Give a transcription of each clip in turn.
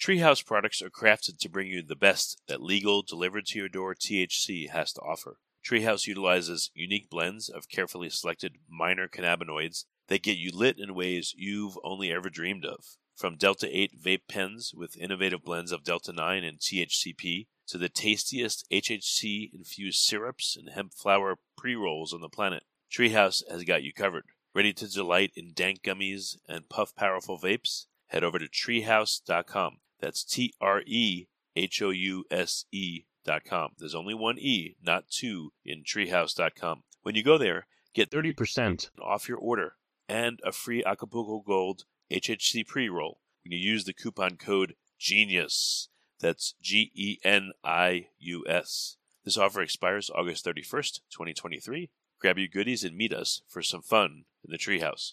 TRĒ House products are crafted to bring you the best that legal, delivered to your door THC has to offer. TRĒ House utilizes unique blends of carefully selected minor cannabinoids that get you lit in ways you've only ever dreamed of. From Delta 8 vape pens with innovative blends of Delta 9 and THCP to the tastiest HHC infused syrups and hemp flower pre rolls on the planet, TRĒ House has got you covered. Ready to delight in dank gummies and puff powerful vapes? Head over to TREHouse.com. That's T R E H O U S E dot com. There's only one E, not two, in TRĒ House dot com. When you go there, get 30% off your order and a free Acapulco Gold HHC pre roll when you use the coupon code GENIUS. That's G E N I U S. This offer expires August 31st, 2023. Grab your goodies and meet us for some fun in the treehouse.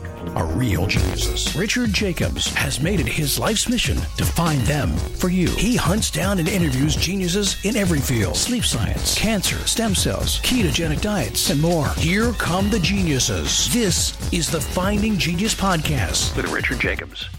are real geniuses. Richard Jacobs has made it his life's mission to find them for you. He hunts down and interviews geniuses in every field sleep science, cancer, stem cells, ketogenic diets, and more. Here come the geniuses. This is the Finding Genius Podcast with Richard Jacobs.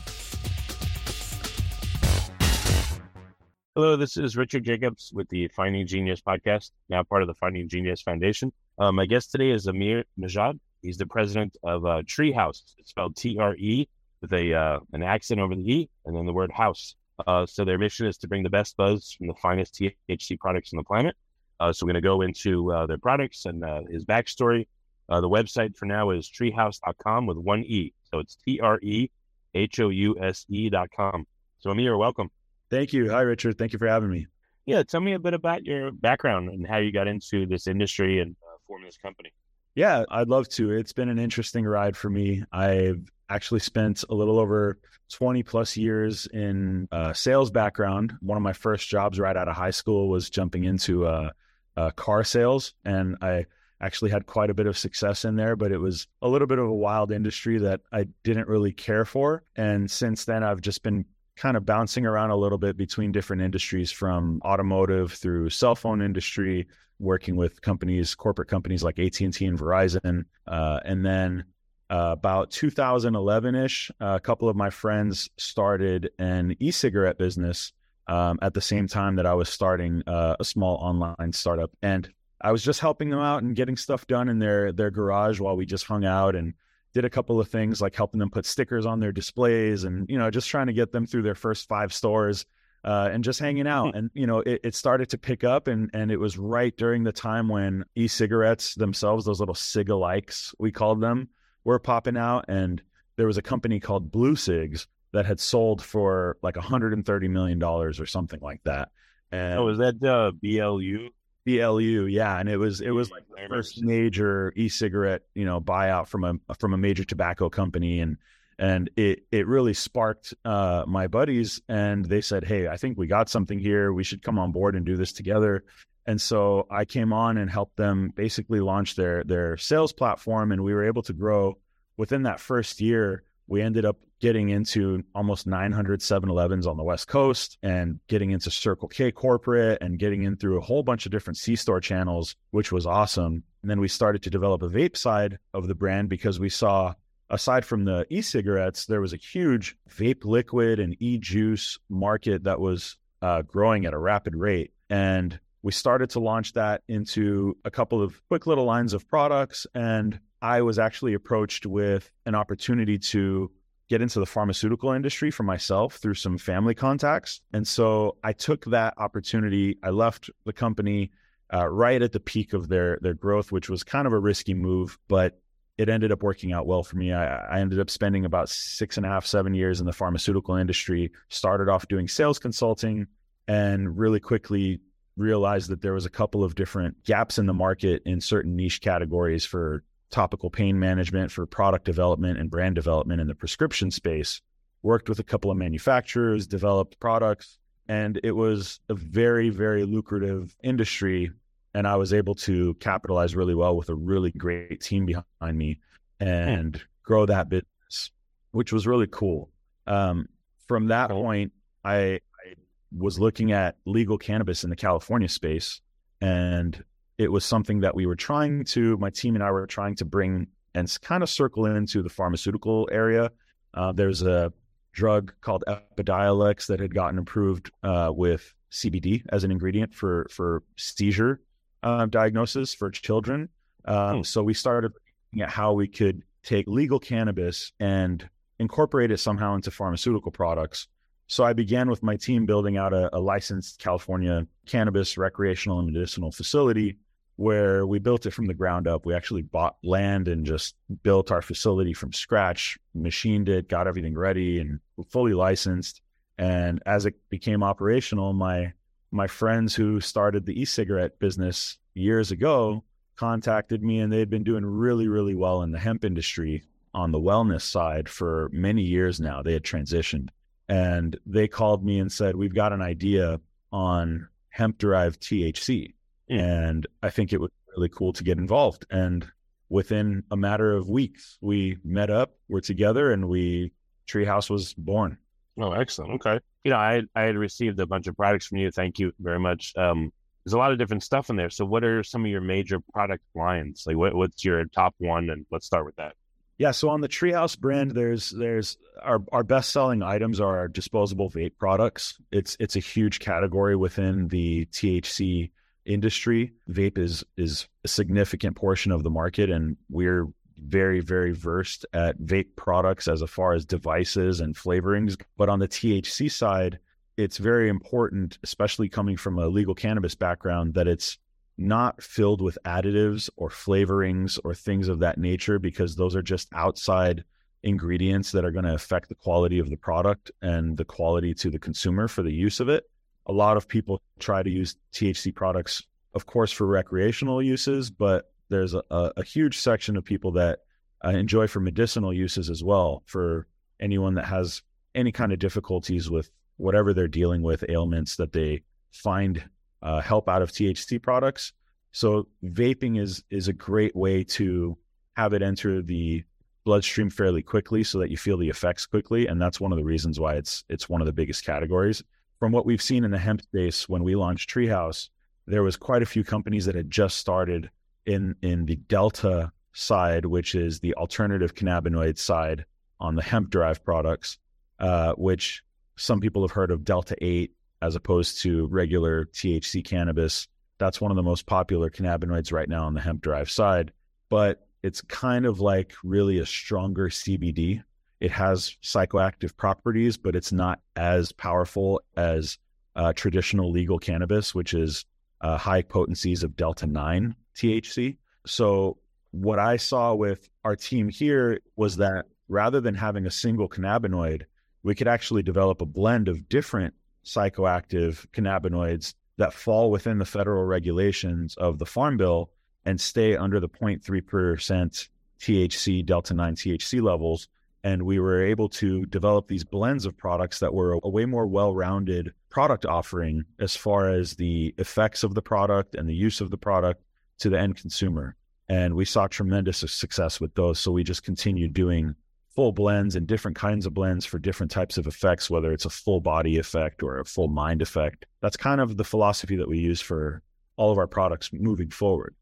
Hello, this is Richard Jacobs with the Finding Genius podcast, now part of the Finding Genius Foundation. Um, my guest today is Amir Nezhad. He's the president of uh, TRĒ House. It's spelled T R E with a uh, an accent over the E and then the word house. Uh, so their mission is to bring the best buzz from the finest THC products on the planet. Uh, so we're going to go into uh, their products and uh, his backstory. Uh, the website for now is TREHouse.com with one E. So it's T R E H O U S E.com. So Amir, welcome. Thank you. Hi, Richard. Thank you for having me. Yeah, tell me a bit about your background and how you got into this industry and forming this company. Yeah, I'd love to. It's been an interesting ride for me. I've actually spent a little over 20 plus years in a sales background. One of my first jobs right out of high school was jumping into uh, uh, car sales, and I actually had quite a bit of success in there, but it was a little bit of a wild industry that I didn't really care for. And since then, I've just been kind of bouncing around a little bit between different industries from automotive through cell phone industry working with companies, corporate companies like AT and Verizon, uh, and then uh, about 2011 ish, a couple of my friends started an e-cigarette business um, at the same time that I was starting uh, a small online startup, and I was just helping them out and getting stuff done in their their garage while we just hung out and did a couple of things like helping them put stickers on their displays and you know just trying to get them through their first five stores uh, and just hanging out. And you know, it, it, started to pick up, and and it was right during the time when e-cigarettes themselves, those little cigalikes we called them, were popping out, and there was a company called Blue Cigs that had sold for like 130 million dollars or something like that. And oh, was that uh, BLU? BLU, yeah, and it was it was like the first major e-cigarette, you know, buyout from a from a major tobacco company, and and it it really sparked uh, my buddies and they said hey i think we got something here. We should come on board and do this together. And so i came on and helped them basically launch their their sales platform and we were able to grow. Within that first year we ended up getting into almost 900 7-elevens on the west coast and getting into circle k corporate and getting in through a whole bunch of different c-store channels which was awesome and then we started to develop a vape side of the brand because we saw aside from the e-cigarettes, there was a huge vape liquid and e-juice market that was uh, growing at a rapid rate. And we started to launch that into a couple of quick little lines of products. And I was actually approached with an opportunity to get into the pharmaceutical industry for myself through some family contacts. And so I took that opportunity. I left the company uh, right at the peak of their their growth, which was kind of a risky move, but it ended up working out well for me. I, I, ended up spending about six and a half, seven years in the pharmaceutical industry. Started off doing sales consulting and really quickly realized that there was a couple of different gaps in the market in certain niche categories for topical pain management, for product development and brand development in the prescription space. Worked with a couple of manufacturers, developed products, and it was a very, very lucrative industry and I was able to capitalize really well with a really great team behind me and grow that business, which was really cool. Um, from that Cool. point, I, I was looking at legal cannabis in the California space, and it was something that we were trying to. My team and I were trying to bring and kind of circle into the pharmaceutical area. Uh, there's a drug called Epidiolex that had gotten approved uh, with CBD as an ingredient for for seizure uh, diagnosis for children. Um, Hmm. So we started looking at how we could take legal cannabis and incorporate it somehow into pharmaceutical products. So I began with my team building out a, a licensed California cannabis recreational and medicinal facility where we built it from the ground up. We actually bought land and just built our facility from scratch, machined it, got everything ready and fully licensed. And as it became operational, my my friends who started the e-cigarette business years ago contacted me and they had been doing really, really well in the hemp industry on the wellness side for many years now. They had transitioned and they called me and said, We've got an idea on hemp derived THC. And I think it would be really cool to get involved. And within a matter of weeks, we met up, we're together, and we TRĒ House was born. Oh, excellent. Okay. You know, I I had received a bunch of products from you. Thank you very much. Um, there's a lot of different stuff in there. So, what are some of your major product lines? Like, what what's your top one? And let's start with that. Yeah, so on the TRĒ House brand, there's there's our our best selling items are our disposable vape products. It's it's a huge category within the THC industry. Vape is is a significant portion of the market, and we're very very versed at vape products as far as devices and flavorings. But on the THC side, it's very important, especially coming from a legal cannabis background, that it's not filled with additives or flavorings or things of that nature because those are just outside ingredients that are going to affect the quality of the product and the quality to the consumer for the use of it. A lot of people try to use THC products, of course, for recreational uses, but there's a, a, huge section of people that uh, enjoy for medicinal uses as well. For anyone that has any kind of difficulties with whatever they're dealing with, ailments that they find uh, help out of THC products. So vaping is is a great way to have it enter the bloodstream fairly quickly, so that you feel the effects quickly, and that's one of the reasons why it's it's one of the biggest categories. From what we've seen in the hemp space, when we launched TRĒ House, there was quite a few companies that had just started in in the Delta side, which is the alternative cannabinoid side on the hemp derived products, uh, which some people have heard of Delta Eight as opposed to regular THC cannabis. That's one of the most popular cannabinoids right now on the hemp derived side, but it's kind of like really a stronger CBD. It has psychoactive properties, but it's not as powerful as uh, traditional legal cannabis, which is uh, high potencies of Delta 9 THC. So, what I saw with our team here was that rather than having a single cannabinoid, we could actually develop a blend of different psychoactive cannabinoids that fall within the federal regulations of the Farm Bill and stay under the 0.3% THC, Delta 9 THC levels. And we were able to develop these blends of products that were a way more well rounded product offering as far as the effects of the product and the use of the product to the end consumer. And we saw tremendous success with those. So we just continued doing full blends and different kinds of blends for different types of effects, whether it's a full body effect or a full mind effect. That's kind of the philosophy that we use for all of our products moving forward.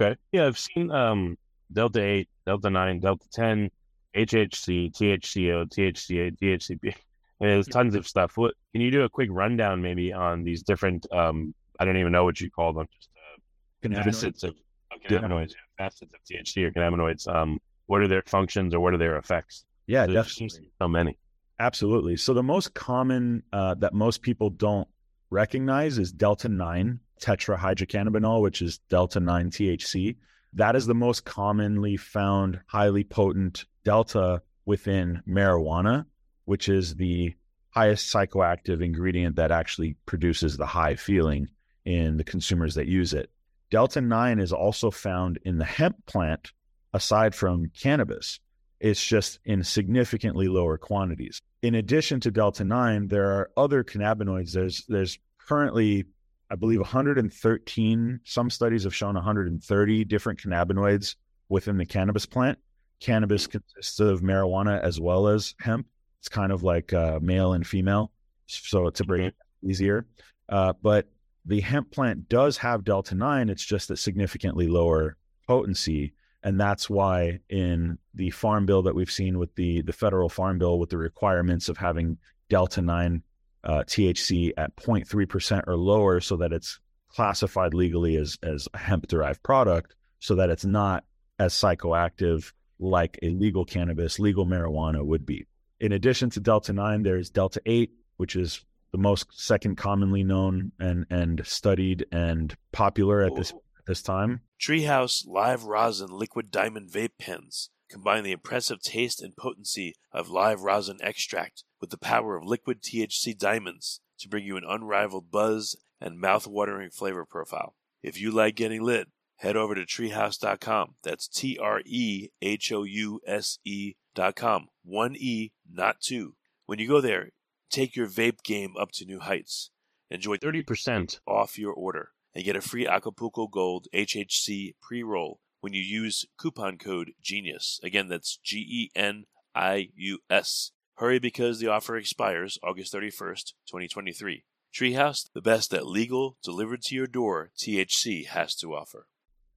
Okay. Yeah, I've seen um, Delta 8, Delta 9, Delta 10, HHC, THCO, THCA, THCP. And there's tons of stuff. What can you do a quick rundown maybe on these different um I don't even know what you call them, just uh, facets of, of cannabinoids, yeah, facets of THC or cannabinoids. Um what are their functions or what are their effects? Yeah, There definitely. seems to be so many. Absolutely. So the most common uh, that most people don't recognize is delta 9 tetrahydrocannabinol, which is delta 9 THC. That is the most commonly found highly potent delta within marijuana, which is the highest psychoactive ingredient that actually produces the high feeling in the consumers that use it. Delta 9 is also found in the hemp plant aside from cannabis. It's just in significantly lower quantities. In addition to delta 9, there are other cannabinoids. There's there's currently I believe 113 some studies have shown 130 different cannabinoids within the cannabis plant. Cannabis consists of marijuana as well as hemp. It's kind of like uh, male and female, so to bring it easier. Uh, but the hemp plant does have delta nine. It's just at significantly lower potency, and that's why in the farm bill that we've seen with the the federal farm bill with the requirements of having delta nine uh, THC at 0.3 percent or lower, so that it's classified legally as as a hemp derived product, so that it's not as psychoactive like a legal cannabis, legal marijuana would be. In addition to delta nine, there's delta eight, which is the most second commonly known and and studied and popular at this at this time. TRĒ House live rosin liquid diamond vape pens combine the impressive taste and potency of live rosin extract with the power of liquid THC diamonds to bring you an unrivaled buzz and mouth-watering flavor profile. If you like getting lit, head over to TREHouse.com. That's T R E H O U S E.com. One E, not two. When you go there, take your vape game up to new heights. Enjoy 30% off your order and get a free Acapulco Gold HHC pre roll when you use coupon code GENIUS. Again, that's G E N I U S. Hurry because the offer expires August 31st, 2023. TRĒ House, the best that legal, delivered to your door THC has to offer.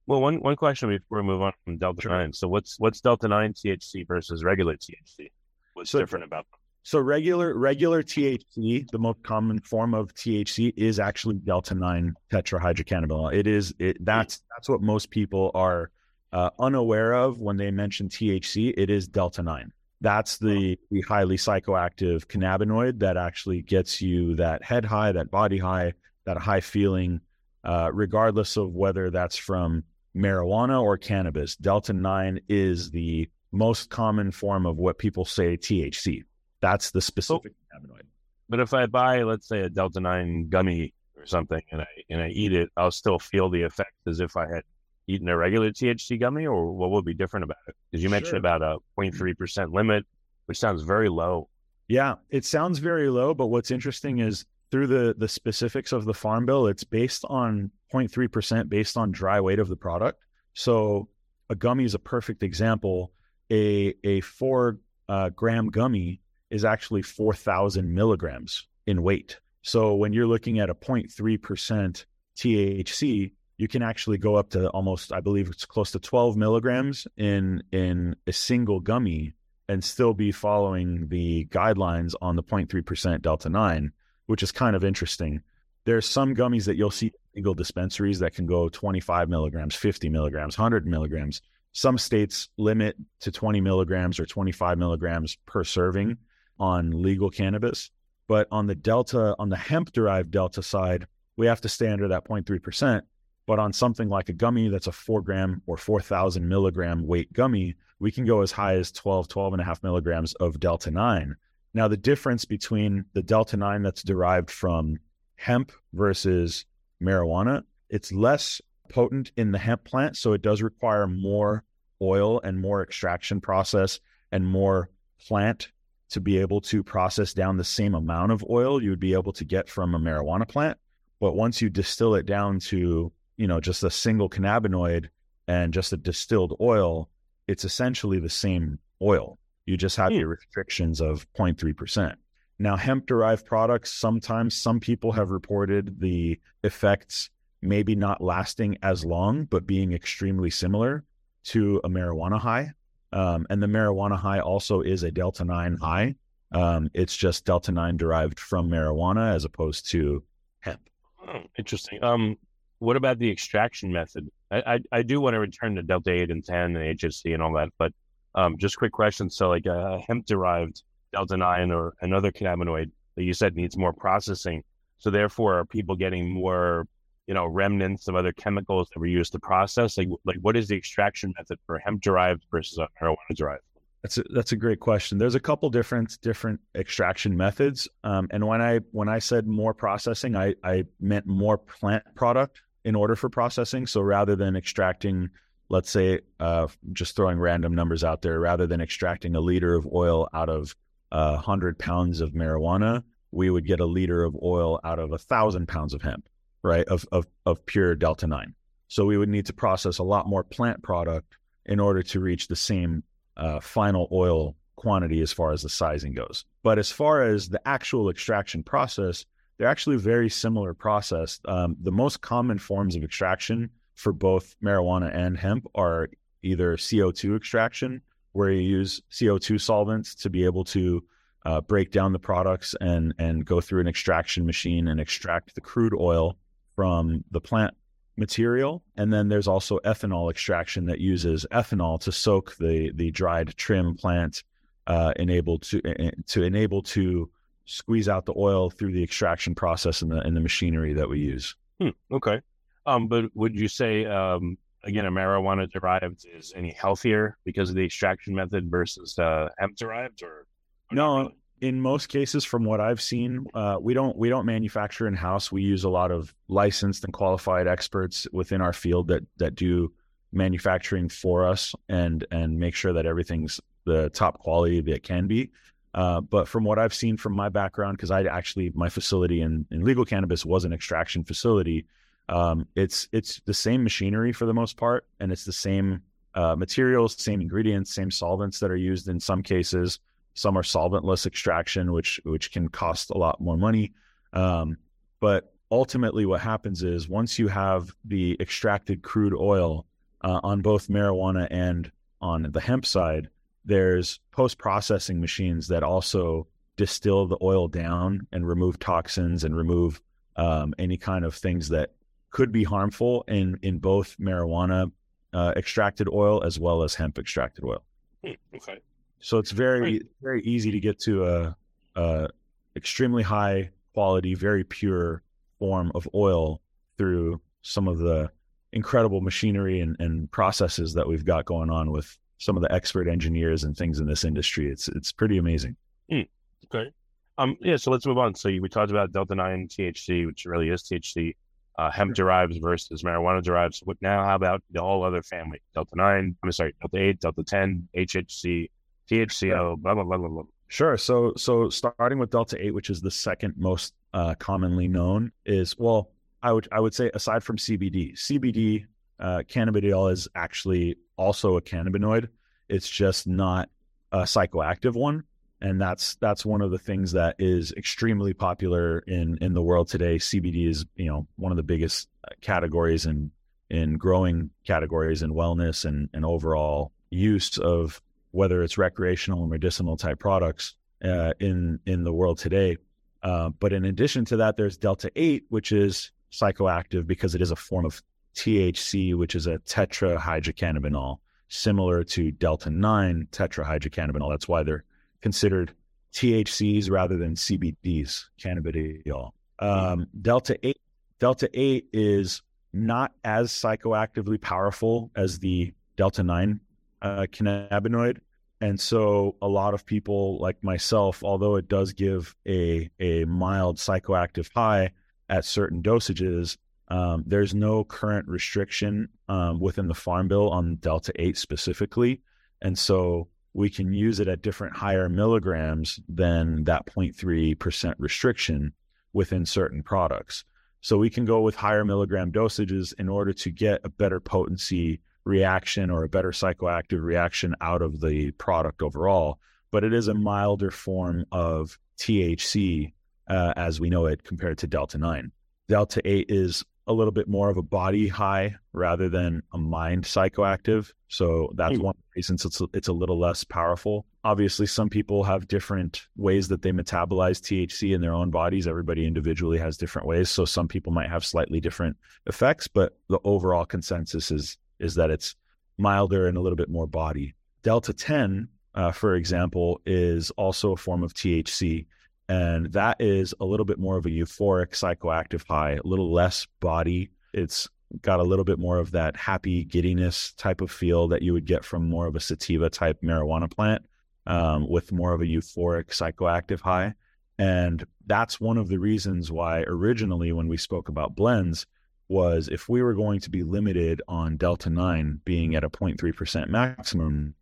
Well, one one question before we move on from Delta Nine. So, what's what's Delta Nine THC versus regular THC? What's So- different about them? So regular regular THC, the most common form of THC, is actually delta nine tetrahydrocannabinol. It is it that's that's what most people are uh, unaware of when they mention THC. It is delta nine. That's the the highly psychoactive cannabinoid that actually gets you that head high, that body high, that high feeling, uh, regardless of whether that's from marijuana or cannabis. Delta nine is the most common form of what people say THC. That's the oh. specific cannabinoid. But if I buy, let's say, a Delta Nine gummy or something, and I and I eat it, I'll still feel the effect as if I had eaten a regular THC gummy. Or what would be different about it? Because you mentioned Sure. about a 0.3 percent limit, which sounds very low. Yeah, it sounds very low, but what's interesting is through the the specifics of the farm bill, it's based on 0.3% based on dry weight of the product. So a gummy is a perfect example. A a four uh, gram gummy is actually 4,000 milligrams in weight. So when you're looking at a 0.3% THC, you can actually go up to almost, I believe it's close to 12 milligrams in in a single gummy and still be following the guidelines on the 0.3% delta 9 which is kind of interesting. There's some gummies that you'll see in legal dispensaries that can go 25 milligrams 50 milligrams 100 milligrams. Some states limit to 20 milligrams or 25 milligrams per serving mm-hmm. on legal cannabis. But on the delta on the hemp derived delta side we have to stay under that 0.3% but on something like a gummy that's a four gram or 4,000 milligram weight gummy, we can go as high as 12, 12 and a half milligrams of Delta 9. Now, the difference between the Delta 9 that's derived from hemp versus marijuana, it's less potent in the hemp plant. So it does require more oil and more extraction process and more plant to be able to process down the same amount of oil you would be able to get from a marijuana plant. But once you distill it down to you know just a single cannabinoid and just a distilled oil it's essentially the same oil you just have Hmm. your restrictions of 0.3% now hemp derived products sometimes some people have reported the effects maybe not lasting as long but being extremely similar to a marijuana high um, and the marijuana high also is a delta 9 high um, it's just delta 9 derived from marijuana as opposed to hemp Oh, interesting. Um, what about the extraction method? I, I, I do want to return to Delta 8 and 10 and HSC and all that, but um, just quick question. So, like a hemp derived Delta 9 or another cannabinoid that you said needs more processing. So, therefore, are people getting more, you know, remnants of other chemicals that were used to process? Like, like what is the extraction method for hemp derived versus a marijuana derived? That's a, that's a great question. There's a couple different different extraction methods, um, and when I when I said more processing, I I meant more plant product in order for processing. So rather than extracting, let's say, uh, just throwing random numbers out there, rather than extracting a liter of oil out of a hundred pounds of marijuana, we would get a liter of oil out of a thousand pounds of hemp, right? Of of of pure delta nine. So we would need to process a lot more plant product in order to reach the same uh, final oil quantity as far as the sizing goes. But as far as the actual extraction process, they're actually very similar process. Um, the most common forms of extraction for both marijuana and hemp are either CO2 extraction, where you use CO2 solvents to be able to uh, break down the products and and go through an extraction machine and extract the crude oil from the plant material. And then there's also ethanol extraction that uses ethanol to soak the the dried trim plant, uh, enable to to enable to squeeze out the oil through the extraction process in the in the machinery that we use. Hmm, okay. Um, but would you say um, again a marijuana derived is any healthier because of the extraction method versus uh, hemp derived or no? In most cases, from what I've seen, uh, we don't we don't manufacture in house. We use a lot of licensed and qualified experts within our field that that do manufacturing for us and and make sure that everything's the top quality that it can be. Uh, but from what I've seen from my background, because I actually my facility in, in legal cannabis was an extraction facility, um, it's it's the same machinery for the most part, and it's the same uh, materials, same ingredients, same solvents that are used in some cases. Some are solventless extraction, which which can cost a lot more money. Um, but ultimately, what happens is once you have the extracted crude oil uh, on both marijuana and on the hemp side, there's post processing machines that also distill the oil down and remove toxins and remove um, any kind of things that could be harmful in in both marijuana uh, extracted oil as well as hemp extracted oil. Hmm, okay. So it's very very easy to get to a, a extremely high quality, very pure form of oil through some of the incredible machinery and, and processes that we've got going on with some of the expert engineers and things in this industry. It's it's pretty amazing. Hmm, okay. Um. Yeah. So let's move on. So we talked about delta nine THC, which really is THC. Uh, hemp derived versus marijuana derived. So now, how about the whole other family? Delta nine. I'm sorry, delta eight, delta ten, HHC, THCO, blah, blah, blah, blah, blah. Sure. So, so starting with Delta 8, which is the second most uh, commonly known, is well, I would I would say aside from CBD, CBD uh, cannabidiol is actually also a cannabinoid. It's just not a psychoactive one, and that's that's one of the things that is extremely popular in in the world today. CBD is you know one of the biggest uh, categories in in growing categories in wellness and and overall use of whether it's recreational and medicinal type products uh, in in the world today. Uh, but in addition to that, there's delta eight, which is psychoactive because it is a form of THC, which is a tetrahydrocannabinol, similar to delta nine tetrahydrocannabinol. That's why they're considered THCs rather than CBDs, cannabidiol. Um, delta eight, delta eight is not as psychoactively powerful as the delta nine uh, cannabinoid. And so a lot of people like myself, although it does give a, a mild psychoactive high at certain dosages, um, there's no current restriction um, within the Farm Bill on Delta 8 specifically. And so we can use it at different higher milligrams than that 0.3% restriction within certain products. So we can go with higher milligram dosages in order to get a better potency reaction or a better psychoactive reaction out of the product overall. But it is a milder form of THC uh, as we know it compared to Delta 9. Delta 8 is a little bit more of a body high rather than a mind psychoactive. So that's mm. one reason it's it's a little less powerful. Obviously, some people have different ways that they metabolize THC in their own bodies. Everybody individually has different ways. So some people might have slightly different effects, but the overall consensus is is that it's milder and a little bit more body. Delta 10, uh, for example, is also a form of THC. And that is a little bit more of a euphoric psychoactive high, a little less body. It's got a little bit more of that happy giddiness type of feel that you would get from more of a sativa type marijuana plant um, with more of a euphoric psychoactive high. And that's one of the reasons why originally, when we spoke about blends, was if we were going to be limited on delta 9 being at a 0.3% maximum,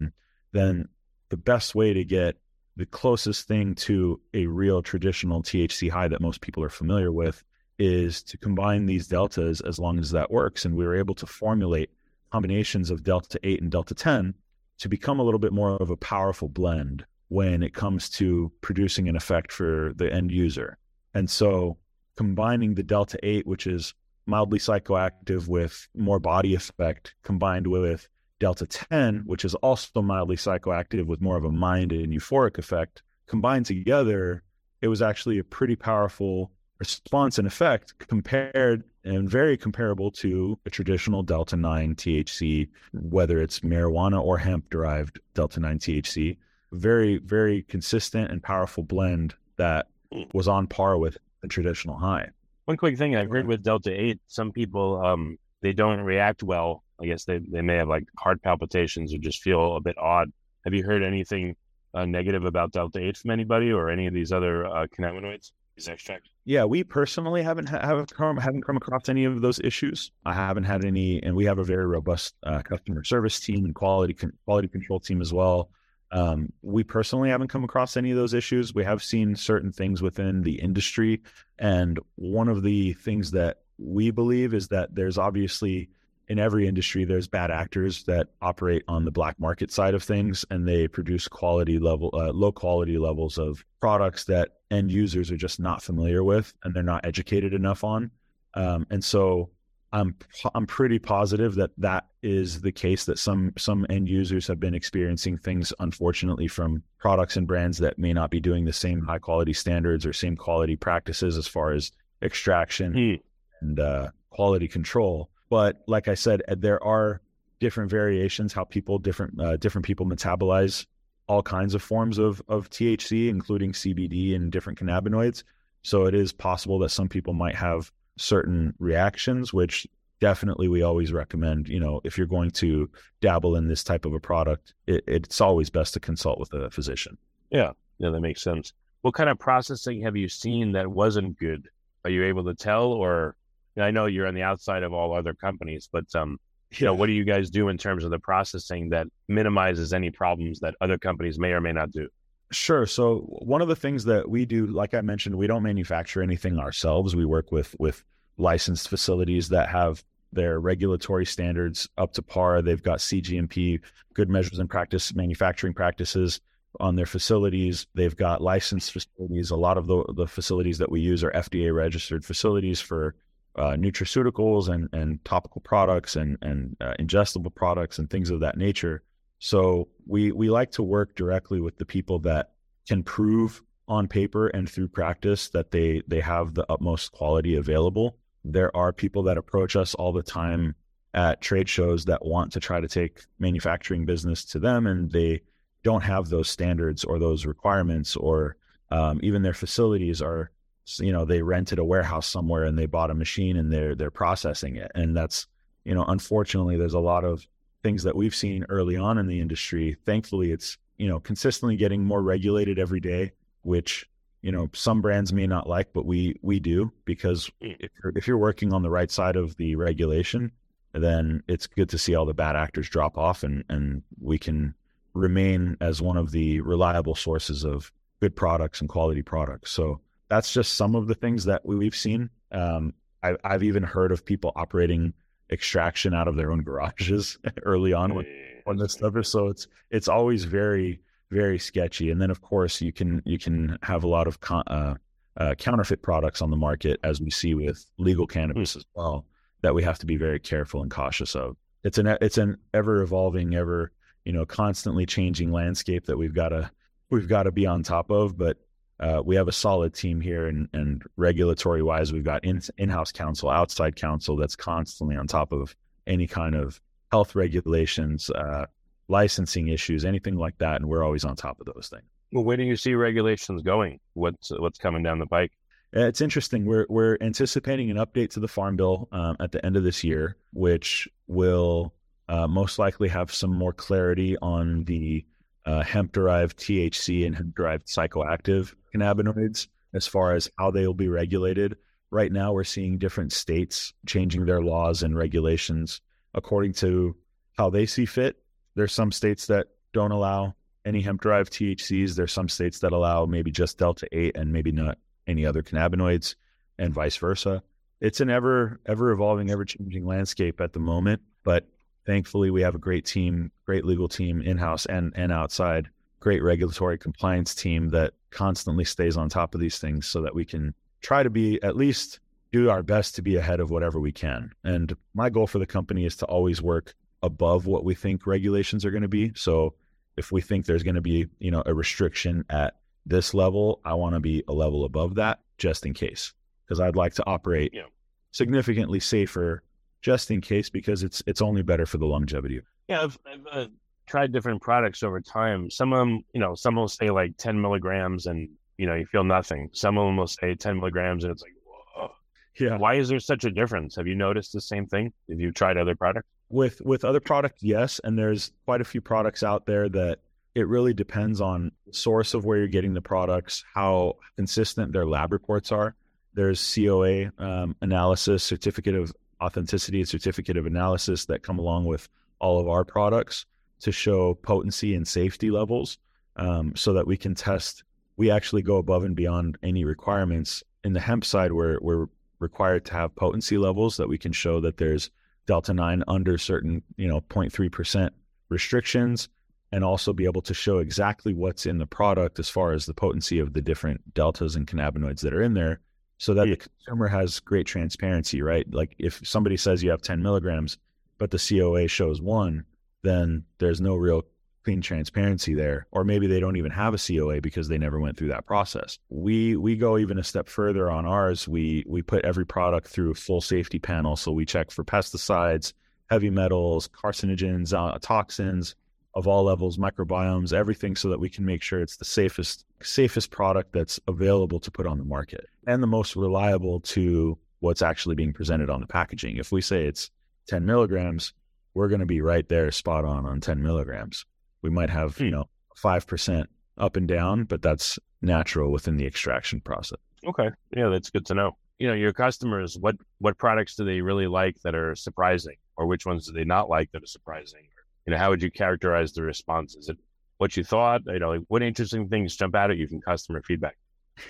then the best way to get the closest thing to a real traditional THC high that most people are familiar with is to combine these deltas as long as that works. And we were able to formulate combinations of delta 8 and delta 10 to become a little bit more of a powerful blend when it comes to producing an effect for the end user. And so combining the Delta 8, which is mildly psychoactive with more body effect, combined with Delta 10, which is also mildly psychoactive with more of a mind and euphoric effect, combined together, it was actually a pretty powerful response and effect compared and very comparable to a traditional Delta 9 THC, whether it's marijuana or hemp derived Delta 9 THC. Very, very consistent and powerful blend that was on par with the traditional high. One quick thing I've heard with Delta 8, some people, um, they don't react well. I guess they, they may have like heart palpitations or just feel a bit odd. Have you heard anything uh, negative about Delta 8 from anybody or any of these other uh, cannabinoids, these extracts? Yeah, we personally haven't haven't come, haven't come across any of those issues. I haven't had any, and we have a very robust uh, customer service team and quality quality control team as well. Um, we personally haven't come across any of those issues. We have seen certain things within the industry, and one of the things that we believe is that there's obviously in every industry there's bad actors that operate on the black market side of things and they produce quality level uh, low quality levels of products that end users are just not familiar with and they're not educated enough on um, and so i'm i'm pretty positive that that is the case that some some end users have been experiencing things unfortunately from products and brands that may not be doing the same high quality standards or same quality practices as far as extraction mm. and uh, quality control but like I said, uh, there are different variations how people different uh, different people metabolize all kinds of forms of of THC, including CBD and different cannabinoids. So it is possible that some people might have certain reactions, which definitely we always recommend. You know, if you're going to dabble in this type of a product, it, it's always best to consult with a physician. Yeah, yeah, that makes sense. What kind of processing have you seen that wasn't good? Are you able to tell, or I know you're on the outside of all other companies, but um, you know, what do you guys do in terms of the processing that minimizes any problems that other companies may or may not do? Sure. So one of the things that we do, like I mentioned, we don't manufacture anything ourselves. We work with with licensed facilities that have their regulatory standards up to par. They've got CGMP, good measures and practice manufacturing practices on their facilities. They've got licensed facilities. A lot of the, the facilities that we use are FDA registered facilities for uh, nutraceuticals and, and topical products and, and uh, ingestible products and things of that nature. So we we like to work directly with the people that can prove on paper and through practice that they they have the utmost quality available. There are people that approach us all the time at trade shows that want to try to take manufacturing business to them, and they don't have those standards or those requirements, or um, even their facilities are you know they rented a warehouse somewhere and they bought a machine and they're they're processing it. And that's you know unfortunately there's a lot of things that we've seen early on in the industry. Thankfully it's you know consistently getting more regulated every day which you know some brands may not like but we we do because mm. if you're, if you're working on the right side of the regulation then it's good to see all the bad actors drop off and and we can remain as one of the reliable sources of good products and quality products. So that's just some of the things that we've seen. Um, I, have even heard of people operating extraction out of their own garages early on when, when this stuff is. So it's it's always very very sketchy. And then of course you can you can have a lot of con- uh, uh, counterfeit products on the market as we see with legal cannabis as well that we have to be very careful and cautious of. It's an it's an ever evolving, ever you know constantly changing landscape that we've got to we've got to be on top of. But uh, we have a solid team here and, and regulatory wise we've got in, in-house counsel outside counsel that's constantly on top of any kind of health regulations uh, licensing issues anything like that and we're always on top of those things. Well where do you see regulations going? What's what's coming down the pike? Uh, it's interesting. We're, we're anticipating an update to the farm bill um, at the end of this year which will uh, most likely have some more clarity on the uh, hemp derived THC and hemp derived psychoactive cannabinoids as far as how they will be regulated. Right now, we're seeing different states changing their laws and regulations according to how they see fit. There's some states that don't allow any hemp derived THCs. There's some states that allow maybe just Delta 8 and maybe not any other cannabinoids, and vice versa. It's an ever ever evolving, ever changing landscape at the moment. But thankfully, we have a great team, great legal team in house and and outside great regulatory compliance team that constantly stays on top of these things so that we can try to be at least do our best to be ahead of whatever we can. And my goal for the company is to always work above what we think regulations are going to be. So if we think there's going to be, you know, a restriction at this level, I want to be a level above that just in case because I'd like to operate Yeah. significantly safer just in case because it's it's only better for the longevity. Yeah, I've, I've uh, tried different products over time. Some of them, you know, some will say like 10 milligrams and, you know, you feel nothing. Some of them will say 10 milligrams and it's like, whoa. Yeah. Why is there such a difference? Have you noticed the same thing? Have you tried other products? with with other products yes and there's quite a few products out there that it really depends on the source of where you're getting the products how consistent their lab reports are there's coa um, analysis certificate of authenticity and certificate of analysis that come along with all of our products to show potency and safety levels um, so that we can test we actually go above and beyond any requirements in the hemp side where we're required to have potency levels that we can show that there's delta 9 under certain you know 0.3% restrictions and also be able to show exactly what's in the product as far as the potency of the different deltas and cannabinoids that are in there so that the consumer has great transparency right? Like if somebody says you have 10 milligrams but the coa shows one then there's no real clean transparency there. Or maybe they don't even have a coa because they never went through that process. We we go even a step further on ours. We we put every product through a full safety panel. So we check for pesticides heavy metals carcinogens uh, toxins of all levels microbiomes everything so that we can make sure it's the safest safest product that's available to put on the market and the most reliable to what's actually being presented on the packaging if we say it's 10 milligrams we're going to be right there spot on on 10 milligrams we might have you Hmm. know 5% up and down but that's natural within the extraction process Okay. Yeah, that's good to know. You know, your customers, what what products do they really like that are surprising? Or which ones do they not like that are surprising? You know, how would you characterize the response? Is it what you thought? You know, like what interesting things jump out at you from customer feedback?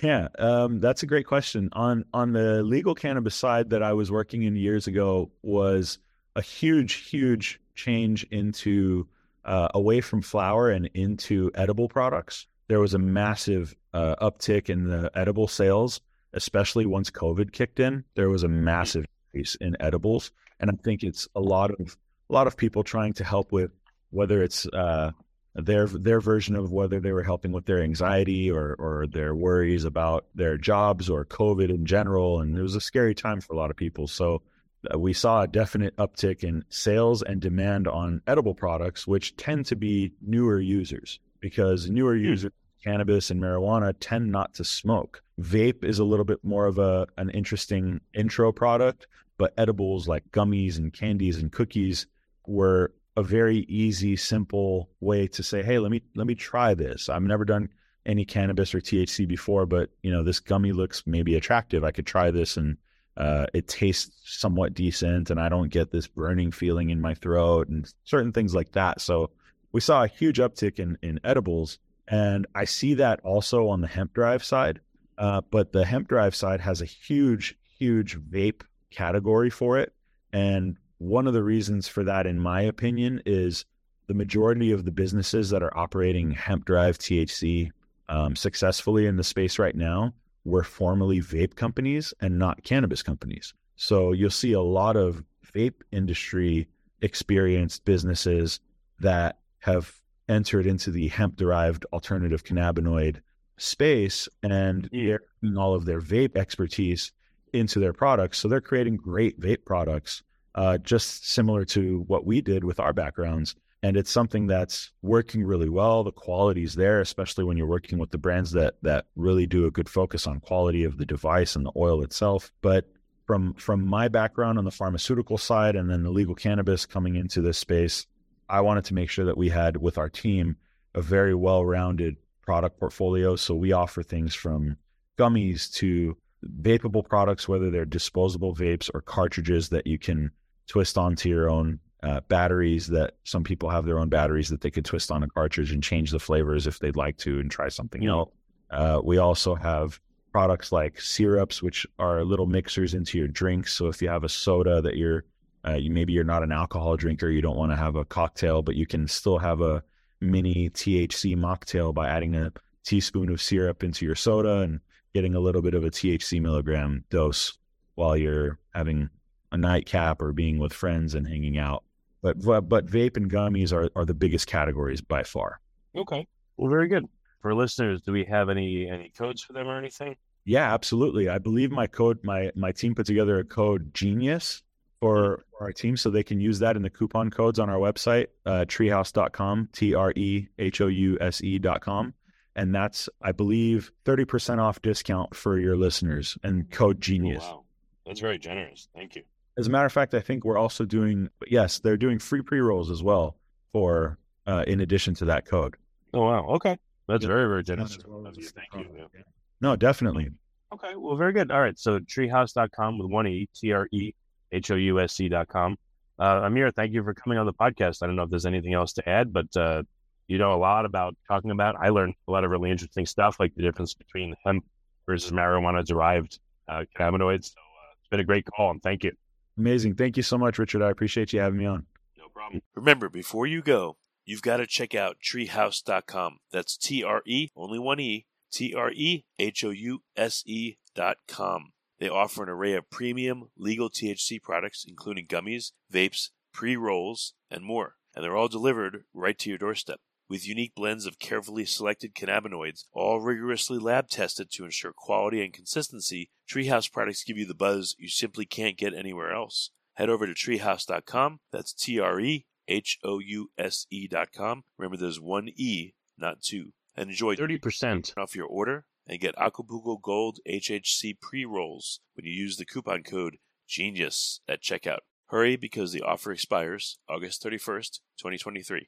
Yeah, um, that's a great question. On on the legal cannabis side that I was working in years ago was a huge, huge change into uh, away from flower and into edible products. There was a massive uh, uptick in the edible sales, especially once COVID kicked in. There was a massive increase in edibles, and I think it's a lot of a lot of people trying to help with whether it's uh, their their version of whether they were helping with their anxiety or or their worries about their jobs or COVID in general. And it was a scary time for a lot of people. So uh, we saw a definite uptick in sales and demand on edible products, which tend to be newer users because newer users cannabis and marijuana tend not to smoke. Vape is a little bit more of a an interesting intro product, but edibles like gummies and candies and cookies were a very easy, simple way to say, "Hey, let me let me try this. I've never done any cannabis or THC before, but you know this gummy looks maybe attractive. I could try this, and uh, it tastes somewhat decent, and I don't get this burning feeling in my throat, and certain things like that. So we saw a huge uptick in in edibles, and I see that also on the hemp drive side. Uh, but the hemp drive side has a huge, huge vape category for it, and one of the reasons for that, in my opinion, is the majority of the businesses that are operating hemp drive THC um, successfully in the space right now were formerly vape companies and not cannabis companies. So you'll see a lot of vape industry experienced businesses that have entered into the hemp derived alternative cannabinoid space and they're putting all of their vape expertise into their products. So they're creating great vape products uh, just similar to what we did with our backgrounds. And it's something that's working really well. The quality's there, especially when you're working with the brands that that really do a good focus on quality of the device and the oil itself. But from from my background on the pharmaceutical side and then the legal cannabis coming into this space, I wanted to make sure that we had with our team a very well-rounded product portfolio. So we offer things from gummies to vapable products, whether they're disposable vapes or cartridges that you can twist onto your own uh, batteries. That some people have their own batteries that they could twist on a cartridge and change the flavors if they'd like to and try something else. Uh, we also have products like syrups, which are little mixers into your drinks. So if you have a soda that you're uh, you maybe you're not an alcohol drinker, you don't want to have a cocktail, but you can still have a mini THC mocktail by adding a teaspoon of syrup into your soda and getting a little bit of a THC milligram dose while you're having a nightcap or being with friends and hanging out. But but, but vape and gummies are, are the biggest categories by far. Okay. Well, very good. For listeners, do we have any any codes for them or anything? Yeah, absolutely. I believe my code my my team put together a code genius for, for our team so they can use that in the coupon codes on our website, uh, trehouse.com, T R E H O U S E.com. And that's, I believe, 30% off discount for your listeners and code genius. Oh, wow. That's very generous. Thank you. As a matter of fact, I think we're also doing, yes, they're doing free pre rolls as well for, uh, in addition to that code. Oh, wow. Okay. That's very, very generous. Thank you. Yeah. No, definitely. Okay. Well, very good. All right. So trehouse.com with one E, T R E H O U S C.com. Uh, Amir, thank you for coming on the podcast. I don't know if there's anything else to add, but uh, you know a lot about talking about. I learned a lot of really interesting stuff, like the difference between hemp versus marijuana derived uh, cannabinoids. So uh, it's been a great call, and thank you. Amazing. Thank you so much, Richard. I appreciate you having me on. No problem. Remember, before you go, you've got to check out trehouse.com. That's T R E, only one E, T R E H O U S E dot com. They offer an array of premium legal THC products, including gummies, vapes, pre rolls, and more. And they're all delivered right to your doorstep. With unique blends of carefully selected cannabinoids, all rigorously lab tested to ensure quality and consistency, TRĒ House products give you the buzz you simply can't get anywhere else. Head over to trehouse.com. That's T R E H O U S E.com. Remember, there's one E, not two. And enjoy 30% off your order and get Acapulco Gold HHC pre rolls when you use the coupon code GENIUS at checkout. Hurry because the offer expires August 31st, 2023.